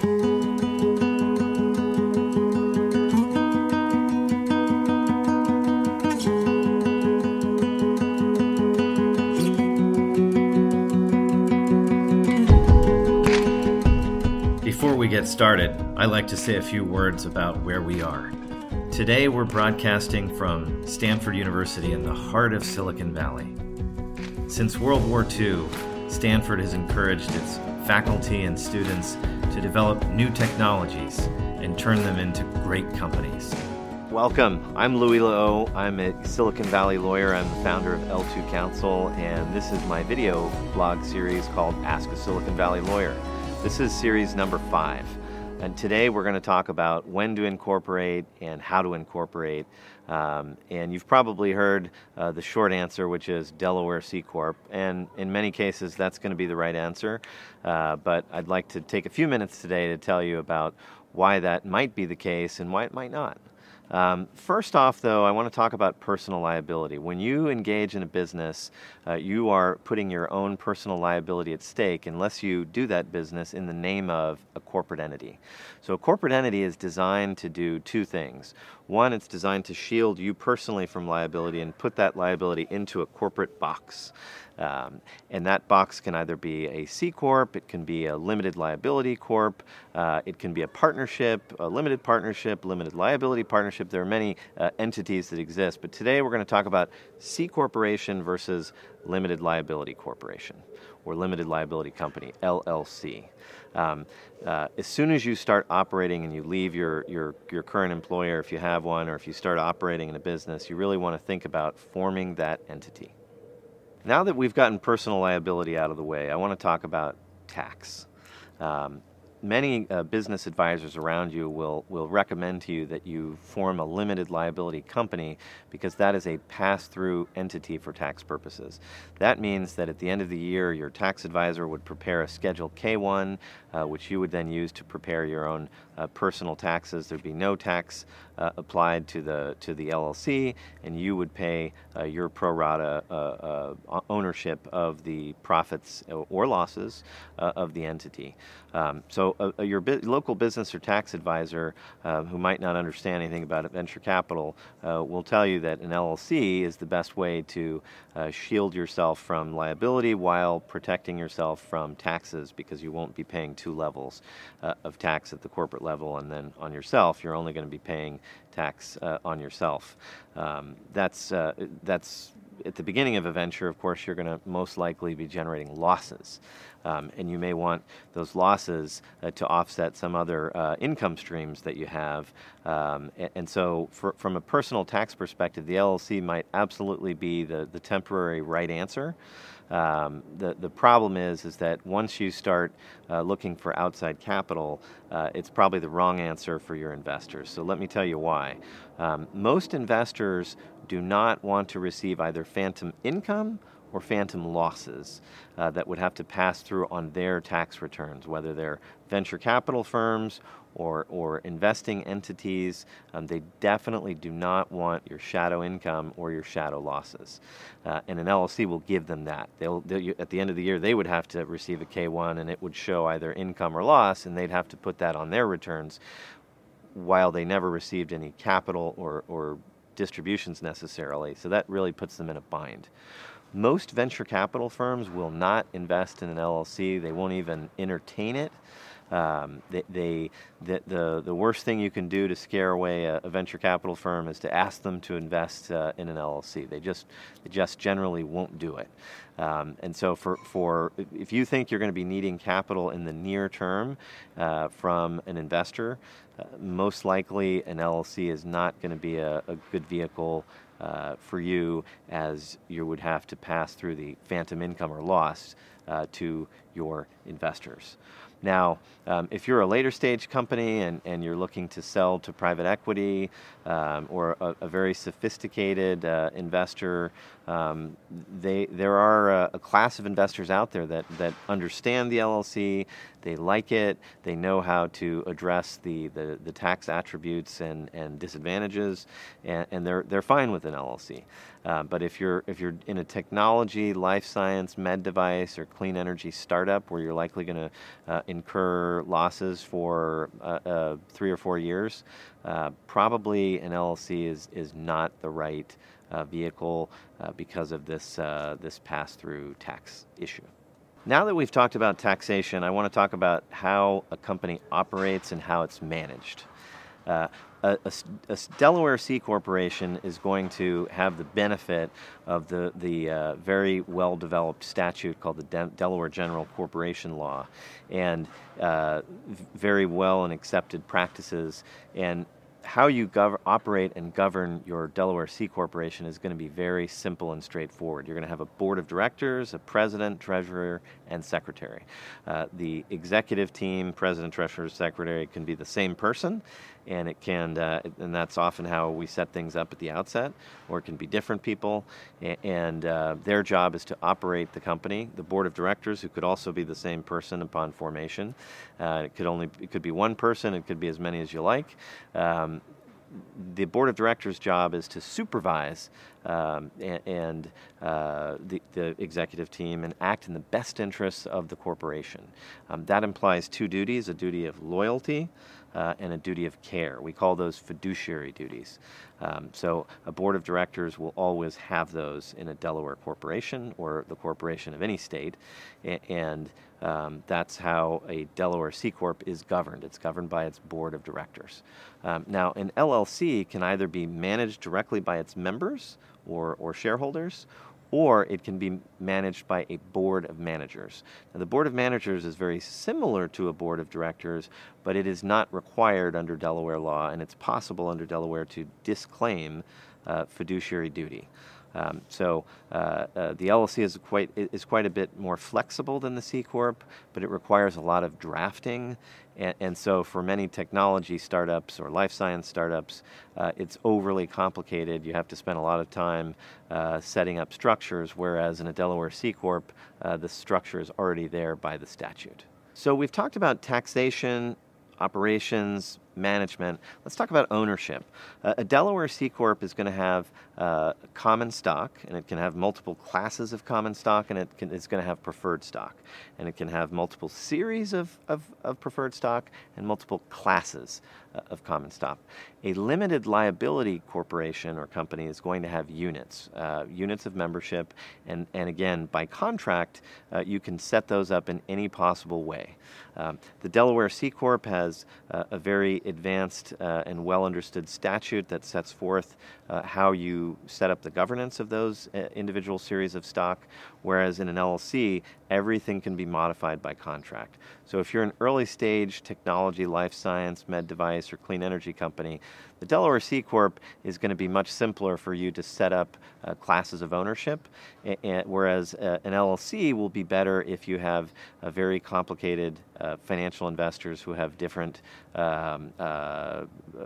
Before we get started, I like to say a few words about where we are. Today, we're broadcasting from Stanford University in the heart of Silicon Valley. Since World War II, Stanford has encouraged its faculty and students to develop new technologies and turn them into great companies. Welcome. I'm Louis Lehot. I'm a Silicon Valley lawyer. I'm the founder of L2 Counsel, and this is my video blog series called Ask a Silicon Valley Lawyer. This is series number five. And today we're going to talk about when to incorporate and how to incorporate. Um, and you've probably heard uh, the short answer, which is Delaware C Corp. And in many cases, that's going to be the right answer. Uh, but I'd like to take a few minutes today to tell you about why that might be the case and why it might not. Um, first off, though, I want to talk about personal liability. When you engage in a business, uh, you are putting your own personal liability at stake unless you do that business in the name of a corporate entity. So, a corporate entity is designed to do two things. One, it's designed to shield you personally from liability and put that liability into a corporate box. Um, and that box can either be a C Corp, it can be a limited liability corp, uh, it can be a partnership, a limited partnership, limited liability partnership. There are many uh, entities that exist, but today we're going to talk about C Corporation versus limited liability corporation or limited liability company, LLC. Um, uh, as soon as you start operating and you leave your, your, your current employer, if you have one, or if you start operating in a business, you really want to think about forming that entity. Now that we've gotten personal liability out of the way, I want to talk about tax. Um, many uh, business advisors around you will, will recommend to you that you form a limited liability company because that is a pass through entity for tax purposes. That means that at the end of the year, your tax advisor would prepare a Schedule K1, uh, which you would then use to prepare your own uh, personal taxes. There'd be no tax uh, applied to the, to the LLC, and you would pay uh, your pro rata uh, ownership of the profits or losses of the entity. Um, so, your bi- local business or tax advisor who might not understand anything about venture capital will tell you that an LLC is the best way to uh, shield yourself from liability while protecting yourself from taxes because you won't be paying two levels uh, of tax at the corporate level and then on yourself you're only going to be paying tax uh, on yourself. Um, that's uh, that's at the beginning of a venture, of course, you're going to most likely be generating losses. Um, and you may want those losses uh, to offset some other uh, income streams that you have. Um, and, and, so, for, from a personal tax perspective, the LLC might absolutely be the, the temporary right answer. Um, the the problem is is that once you start uh, looking for outside capital, uh, it's probably the wrong answer for your investors. So let me tell you why. Um, most investors do not want to receive either phantom income or phantom losses uh, that would have to pass through on their tax returns, whether they're venture capital firms or, or investing entities. Um, they definitely do not want your shadow income or your shadow losses. Uh, and an LLC will give them that. They'll, they'll, at the end of the year, they would have to receive a K1 and it would show either income or loss, and they'd have to put that on their returns while they never received any capital or, or distributions necessarily. So that really puts them in a bind. Most venture capital firms will not invest in an LLC. They won't even entertain it. Um, they, they the, the, the worst thing you can do to scare away a, a venture capital firm is to ask them to invest uh, in an LLC. They just they just generally won't do it. Um, and so for, for if you think you're going to be needing capital in the near term uh, from an investor, uh, most likely an LLC is not going to be a, a good vehicle uh, for you as you would have to pass through the phantom income or loss uh, to your investors. Now, um, if you're a later stage company and, and you're looking to sell to private equity um, or a, a, very sophisticated uh, investor, um, they, there are a, a, class of investors out there that, that understand the LLC, they like it, they know how to address the, the, the tax attributes and, and disadvantages, and, and they're, they're fine with an LLC. Uh, but if you're if you're in a technology, life science, med device, or clean energy startup where you're likely going to uh, incur losses for uh, uh, three or four years, uh, probably an LLC is is not the right vehicle because of this this pass through tax issue. Now that we've talked about taxation, I want to talk about how a company operates and how it's managed. Uh, a, a, a, Delaware C corporation is going to have the benefit of the, the uh, very well developed statute called the De- Delaware General Corporation Law and uh, very well and accepted practices. And how you operate and govern your Delaware C Corporation is going to be very simple and straightforward. You're going to have a board of directors, a president, treasurer, and secretary. Uh, the executive team, president, treasurer, secretary, can be the same person, and it can, uh, and that's often how we set things up at the outset, or it can be different people, and uh, their job is to operate the company. The board of directors, who could also be the same person upon formation, uh, it could only it could be one person, it could be as many as you like. Um, the board of directors' job is to supervise um, and, and uh, the, the, executive team and act in the best interests of the corporation. Um, that implies two duties a duty of loyalty uh, and a duty of care. We call those fiduciary duties. Um, so, a board of directors will always have those in a Delaware corporation or the corporation of any state, and um, that's how a Delaware C Corp is governed. It's governed by its board of directors. Um, now, an LLC can either be managed directly by its members or, or shareholders, or it can be managed by a board of managers. Now, the board of managers is very similar to a board of directors, but it is not required under Delaware law, and it's possible under Delaware to disclaim uh, fiduciary duty. Um, so uh, uh, the LLC is quite is quite a bit more flexible than the C corp, but it requires a lot of drafting, and, and so for many technology startups or life science startups, uh, it's overly complicated. You have to spend a lot of time uh, setting up structures, whereas in a Delaware C corp, uh, the structure is already there by the statute. So we've talked about taxation, operations, management. Let's talk about ownership. Uh, a Delaware C Corp is going to have uh, common stock, and it can have multiple classes of common stock, and it can, it's going to have preferred stock. And it can have multiple series of, of, of preferred stock and multiple classes uh, of common stock. A limited liability corporation or company is going to have units, uh, units of membership, and, and again, by contract, uh, you can set those up in any possible way. Um, the Delaware C Corp has uh, a very advanced uh, and well understood statute that sets forth uh, how you set up the governance of those uh, individual series of stock, whereas in an LLC, everything can be modified by contract. So if you're an early stage technology, life science, med device, or clean energy company, the Delaware C Corp is going to be much simpler for you to set up uh, classes of ownership, whereas uh, an LLC will be better if you have very complicated uh, financial investors who have different um, uh,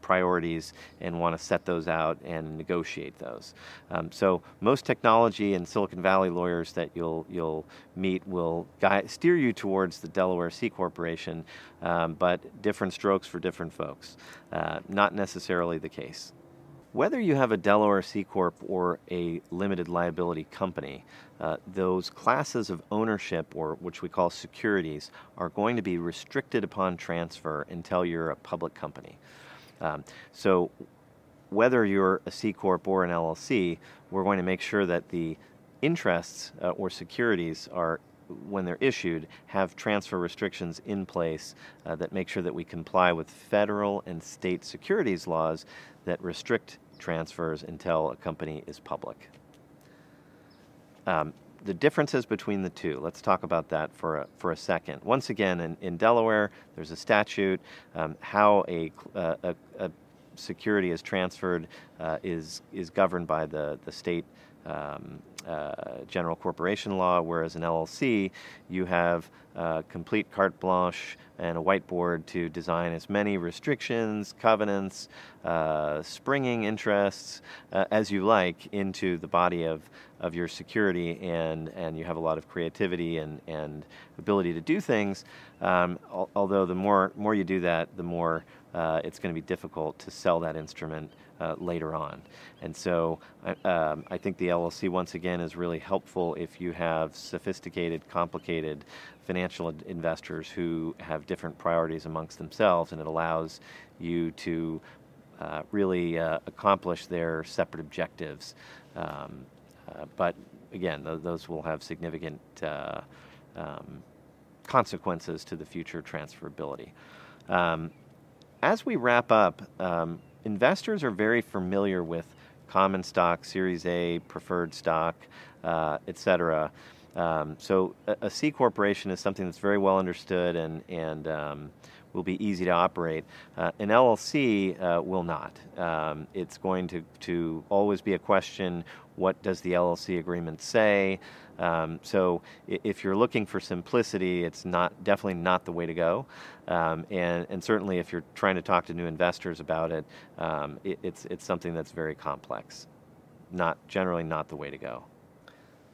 priorities and want to set those out and negotiate those. Um, so most technology and Silicon Valley lawyers that you'll you'll meet will guide, steer you towards the Delaware C Corporation, um, but different strokes for different folks. Uh, not necessarily the case. Whether you have a Delaware C Corp or a limited liability company, uh, those classes of ownership, or which we call securities, are going to be restricted upon transfer until you're a public company. Um, so, whether you're a C Corp or an LLC, we're going to make sure that the interests uh, or securities are when they're issued, have transfer restrictions in place uh, that make sure that we comply with federal and state securities laws that restrict transfers until a company is public. Um, the differences between the two, let's talk about that for a, for a second. Once again, in, in Delaware, there's a statute. Um, how a, uh, a, a, security is transferred uh, is, is governed by the, the state um, uh, general corporation law, whereas an LLC, you have uh, complete carte blanche and a whiteboard to design as many restrictions, covenants, uh, springing interests uh, as you like into the body of, of your security, and, and you have a lot of creativity and, and ability to do things. Um, al- although the more, more you do that, the more uh, it's going to be difficult to sell that instrument uh, later on. And so um, I think the LLC, once again, is really helpful if you have sophisticated, complicated financial investors who have different priorities amongst themselves, and it allows you to uh, really uh, accomplish their separate objectives. Um, uh, but again, th- those will have significant uh, um, consequences to the future transferability. Um, as we wrap up, um, investors are very familiar with common stock, Series A, preferred stock, uh, et cetera. Um, so a, a C corporation is something that's very well understood and, and um, will be easy to operate. Uh, an LLC uh, will not. Um, it's going to, to always be a question what does the LLC agreement say? Um, so if you're looking for simplicity, it's not definitely not the way to go. Um, and, and certainly if you're trying to talk to new investors about it, um, it, it's, it's something that's very complex. Not generally not the way to go.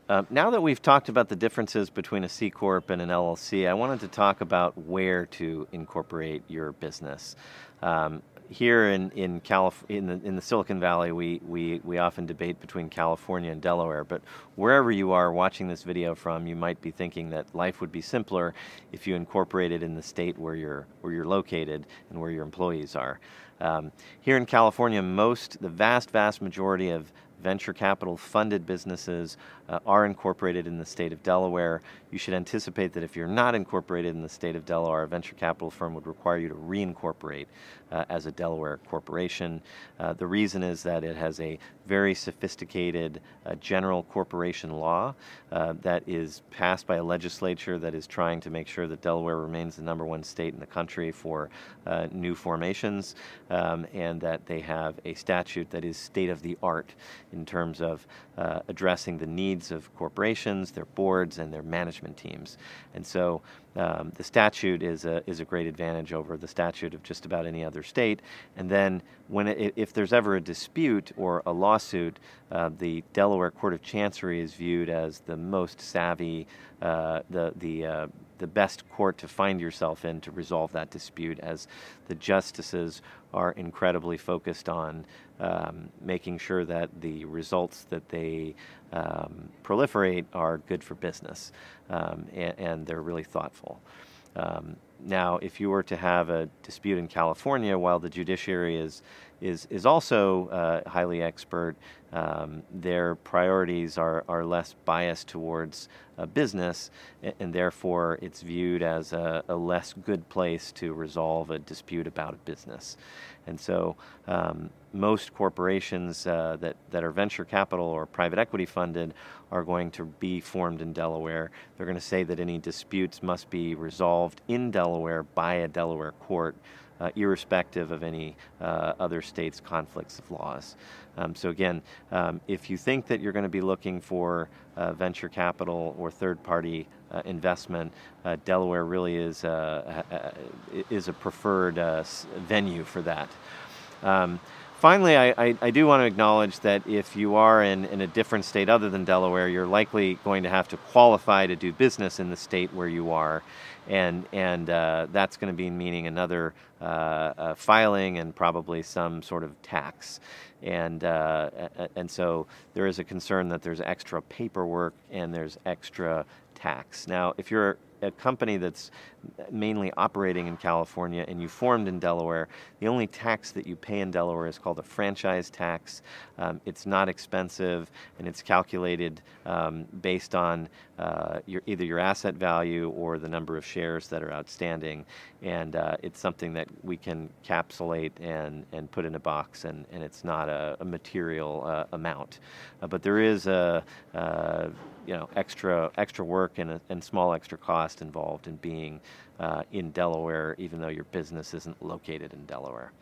Uh, now that we've talked about the differences between a C corp and an LLC, I wanted to talk about where to incorporate your business. Um, here in in, Calif- in the in the Silicon Valley, we, we we often debate between California and Delaware. But wherever you are watching this video from, you might be thinking that life would be simpler if you incorporated in the state where you're where you're located and where your employees are. Um, here in California, most the vast vast majority of venture capital funded businesses uh, are incorporated in the state of Delaware. You should anticipate that if you're not incorporated in the state of Delaware, a venture capital firm would require you to reincorporate uh, as a Delaware corporation. Uh, the reason is that it has a very sophisticated uh, general corporation law uh, that is passed by a legislature that is trying to make sure that Delaware remains the number one state in the country for uh, new formations, um, and that they have a statute that is state of the art in terms of uh, addressing the needs of corporations, their boards, and their management teams. And so um, the statute is a, is a great advantage over the statute of just about any other state. And then, when it, if there's ever a dispute or a lawsuit, uh, the Delaware Court of Chancery is viewed as the most savvy, uh, the the uh, the best court to find yourself in to resolve that dispute, as the justices are incredibly focused on um, making sure that the results that they um, proliferate are good for business, um, and, and, they're really thoughtful. Um, now, if you were to have a dispute in California, while the judiciary is is is also uh, highly expert, um, their priorities are are less biased towards a business, and, and therefore it's viewed as a, a, less good place to resolve a dispute about a business. And so, um, most corporations uh, that that are venture capital or private equity funded are going to be formed in Delaware. They're going to say that any disputes must be resolved in Delaware Delaware by a Delaware court, uh, irrespective of any uh, other state's conflicts of laws. Um, so again, um, if you think that you're going to be looking for uh, venture capital or third-party uh, investment, uh, Delaware really is uh, is a preferred venue for that. Um, Finally, I, I, I, do want to acknowledge that if you are in, in a different state other than Delaware, you're likely going to have to qualify to do business in the state where you are. And, and uh, that's going to be meaning another uh, uh, filing and probably some sort of tax. And, and so there is a concern that there's extra paperwork and there's extra tax. Now, if you're a company that's mainly operating in California and you formed in Delaware, the only tax that you pay in Delaware is called a franchise tax. Um, it's not expensive and it's calculated um, based on uh, your, either your asset value or the number of shares that are outstanding. And uh, it's something that we can capsulate and, and put in a box, and, and it's not a, a material uh, amount. Uh, but there is a uh, you know extra extra work and, a, and small extra cost involved in being uh, in Delaware, even though your business isn't located in Delaware.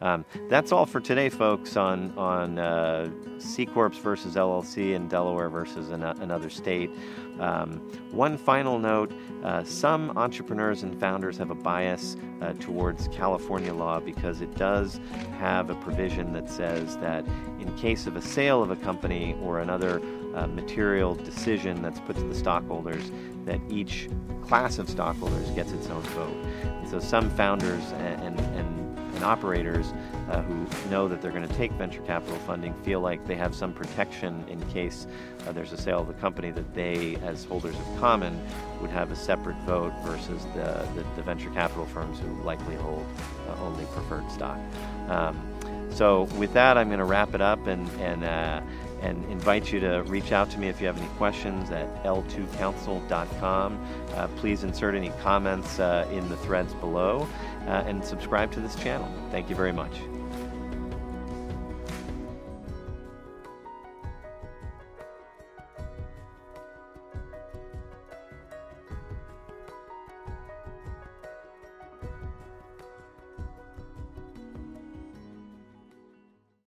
Um, that's all for today, folks, on, on uh, C Corps versus LLC in Delaware versus an, another state. Um, one final note uh, some entrepreneurs and founders have a bias uh, towards California law because it does have a provision that says that in case of a sale of a company or another uh, material decision that's put to the stockholders, that each class of stockholders gets its own vote. And so some founders and, and, and and operators uh, who know that they're going to take venture capital funding feel like they have some protection in case uh, there's a sale of the company that they, as holders of common, would have a separate vote versus the, the, the venture capital firms who likely hold uh, only preferred stock. Um, so with that, I'm going to wrap it up and and uh, and invite you to reach out to me if you have any questions at l2counsel.com. Uh, please insert any comments uh, in the threads below uh, and subscribe to this channel. Thank you very much.